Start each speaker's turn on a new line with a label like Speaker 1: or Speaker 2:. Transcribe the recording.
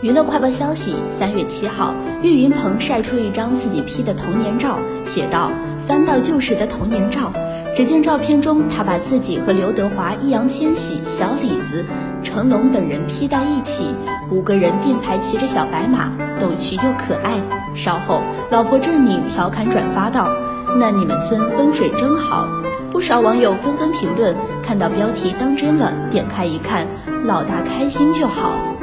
Speaker 1: 娱乐快报消息三月七号岳云鹏晒出一张自己 p 的童年照写道翻到旧时的童年照只见照片中他把自己和刘德华易烊千玺小李子成龙等人 p 到一起五个人并排骑着小白马逗趣又可爱。稍后老婆郑敏调侃转发道那你们村风水真好不少网友纷纷评论看到标题当真了点开一看老大开心就好。